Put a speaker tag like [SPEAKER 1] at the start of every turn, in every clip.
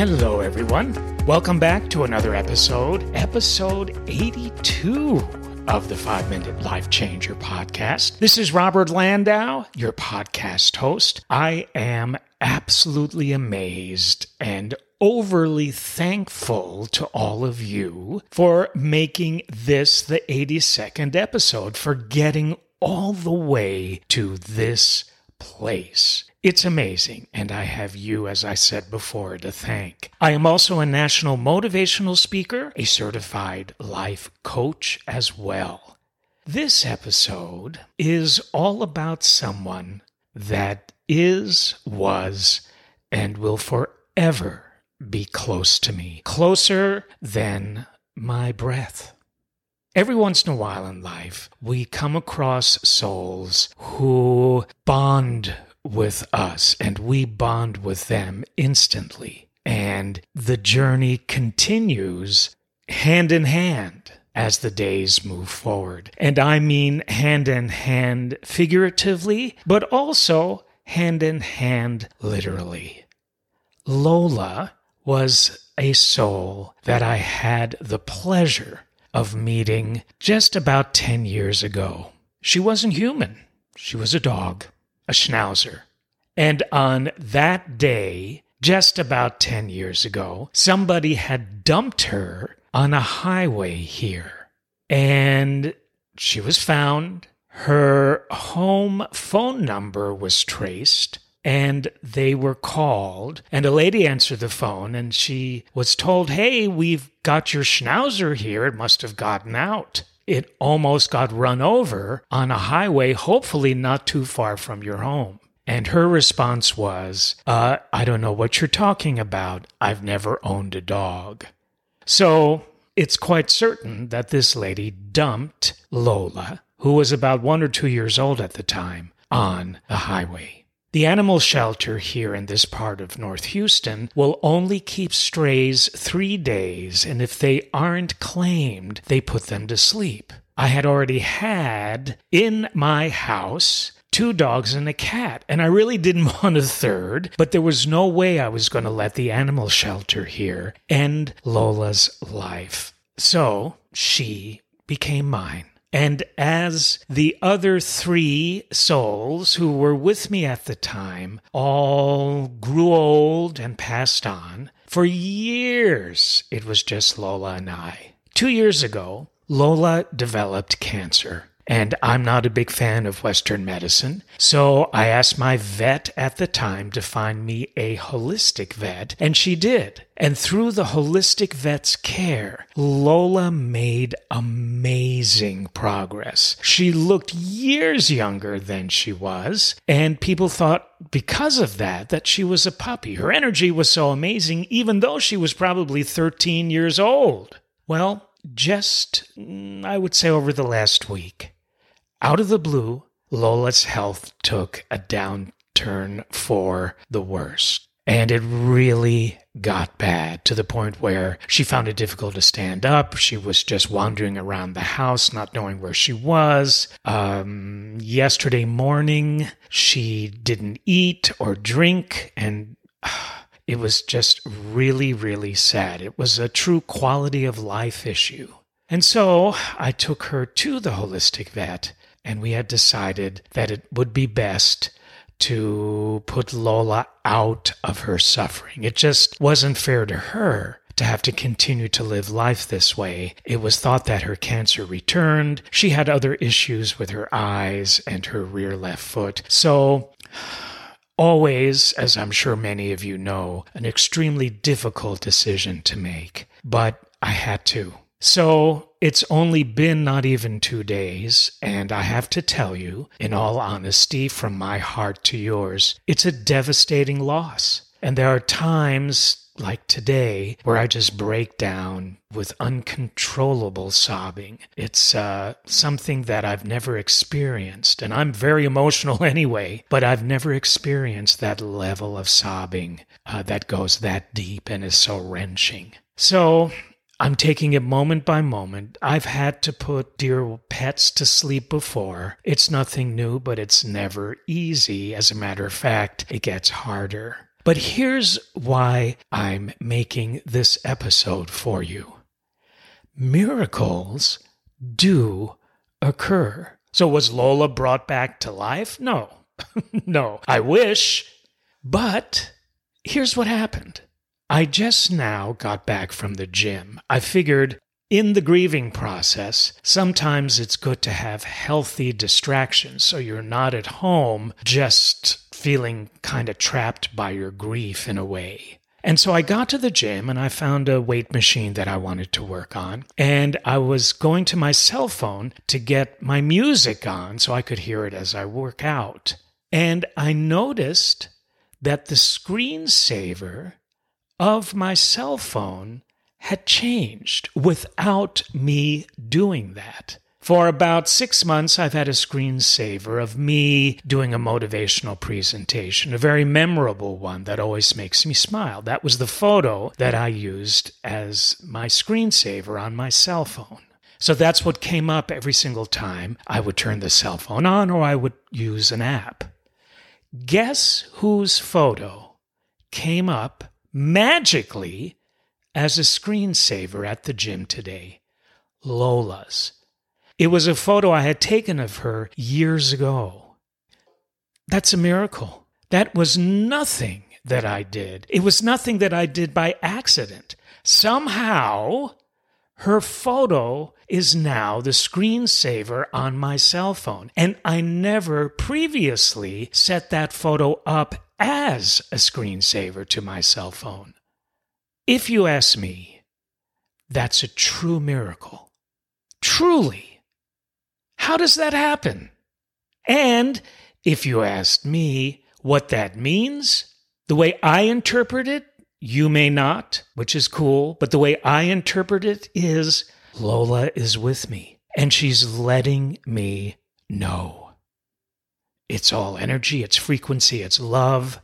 [SPEAKER 1] Hello, everyone. Welcome back to another episode, episode 82 of the Five Minute Life Changer podcast. This is Robert Landau, your podcast host. I am absolutely amazed and overly thankful to all of you for making this the 82nd episode, for getting all the way to this place. It's amazing, and I have you, as I said before, to thank. I am also a national motivational speaker, a certified life coach as well. This episode is all about someone that is, was, and will forever be close to me, closer than my breath. Every once in a while in life, we come across souls who bond with us and we bond with them instantly. And the journey continues hand in hand as the days move forward. And I mean hand in hand figuratively, but also hand in hand literally. Lola was a soul that I had the pleasure of meeting just about 10 years ago. She wasn't human, she was a dog a schnauzer. And on that day, just about 10 years ago, somebody had dumped her on a highway here. And she was found. Her home phone number was traced and they were called and a lady answered the phone and she was told hey we've got your schnauzer here it must have gotten out it almost got run over on a highway, hopefully not too far from your home. And her response was, uh, I don't know what you're talking about. I've never owned a dog. So it's quite certain that this lady dumped Lola, who was about one or two years old at the time, on the highway. The animal shelter here in this part of North Houston will only keep strays three days, and if they aren't claimed, they put them to sleep. I had already had in my house two dogs and a cat, and I really didn't want a third, but there was no way I was going to let the animal shelter here end Lola's life. So she became mine. And as the other three souls who were with me at the time all grew old and passed on, for years it was just Lola and I. Two years ago, Lola developed cancer. And I'm not a big fan of Western medicine. So I asked my vet at the time to find me a holistic vet, and she did. And through the holistic vet's care, Lola made amazing progress. She looked years younger than she was, and people thought because of that that she was a puppy. Her energy was so amazing, even though she was probably 13 years old. Well, just, mm, I would say, over the last week, out of the blue, Lola's health took a downturn for the worse. And it really got bad to the point where she found it difficult to stand up. She was just wandering around the house, not knowing where she was. Um, yesterday morning, she didn't eat or drink, and uh, it was just really, really sad. It was a true quality of life issue. And so I took her to the holistic vet and we had decided that it would be best to put Lola out of her suffering. It just wasn't fair to her to have to continue to live life this way. It was thought that her cancer returned. She had other issues with her eyes and her rear left foot. So, always, as I'm sure many of you know, an extremely difficult decision to make. But I had to. So it's only been not even two days, and I have to tell you, in all honesty, from my heart to yours, it's a devastating loss. And there are times like today where I just break down with uncontrollable sobbing. It's uh, something that I've never experienced, and I'm very emotional anyway, but I've never experienced that level of sobbing uh, that goes that deep and is so wrenching. So I'm taking it moment by moment. I've had to put dear pets to sleep before. It's nothing new, but it's never easy. As a matter of fact, it gets harder. But here's why I'm making this episode for you miracles do occur. So, was Lola brought back to life? No. no. I wish. But here's what happened. I just now got back from the gym. I figured in the grieving process, sometimes it's good to have healthy distractions so you're not at home just feeling kind of trapped by your grief in a way. And so I got to the gym and I found a weight machine that I wanted to work on. And I was going to my cell phone to get my music on so I could hear it as I work out. And I noticed that the screensaver of my cell phone had changed without me doing that. For about six months, I've had a screensaver of me doing a motivational presentation, a very memorable one that always makes me smile. That was the photo that I used as my screensaver on my cell phone. So that's what came up every single time I would turn the cell phone on or I would use an app. Guess whose photo came up magically as a screensaver at the gym today? Lola's. It was a photo I had taken of her years ago. That's a miracle. That was nothing that I did. It was nothing that I did by accident. Somehow, her photo is now the screensaver on my cell phone. And I never previously set that photo up as a screensaver to my cell phone. If you ask me, that's a true miracle. Truly. How does that happen? And if you asked me what that means, the way I interpret it, you may not, which is cool, but the way I interpret it is Lola is with me and she's letting me know. It's all energy, it's frequency, it's love.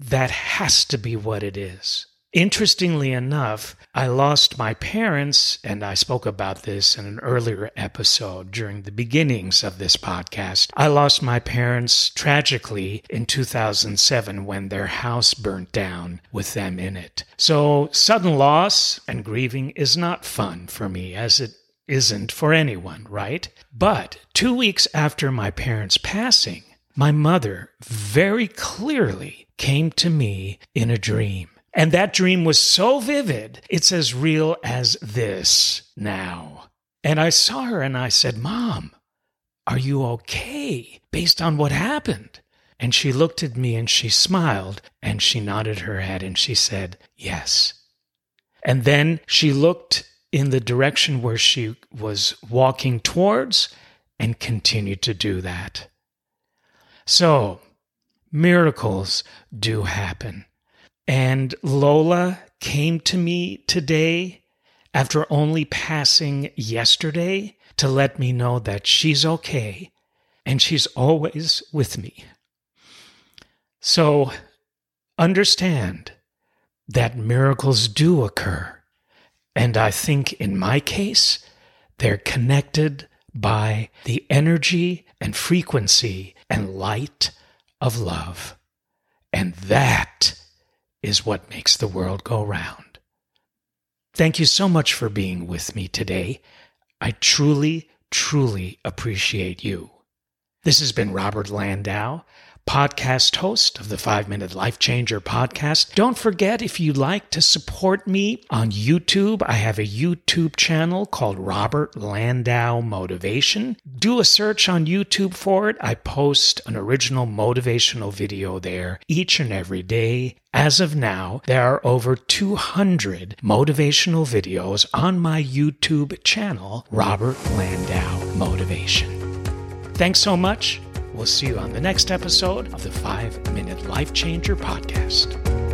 [SPEAKER 1] That has to be what it is. Interestingly enough, I lost my parents, and I spoke about this in an earlier episode during the beginnings of this podcast. I lost my parents tragically in 2007 when their house burnt down with them in it. So, sudden loss and grieving is not fun for me, as it isn't for anyone, right? But two weeks after my parents' passing, my mother very clearly came to me in a dream. And that dream was so vivid, it's as real as this now. And I saw her and I said, Mom, are you okay based on what happened? And she looked at me and she smiled and she nodded her head and she said, Yes. And then she looked in the direction where she was walking towards and continued to do that. So, miracles do happen. And Lola came to me today after only passing yesterday to let me know that she's okay and she's always with me. So understand that miracles do occur. And I think in my case, they're connected by the energy and frequency and light of love. And that is what makes the world go round. Thank you so much for being with me today. I truly, truly appreciate you. This has been Robert Landau podcast host of the 5 Minute Life Changer podcast. Don't forget, if you'd like to support me on YouTube, I have a YouTube channel called Robert Landau Motivation. Do a search on YouTube for it. I post an original motivational video there each and every day. As of now, there are over 200 motivational videos on my YouTube channel, Robert Landau Motivation. Thanks so much. We'll see you on the next episode of the 5 Minute Life Changer podcast.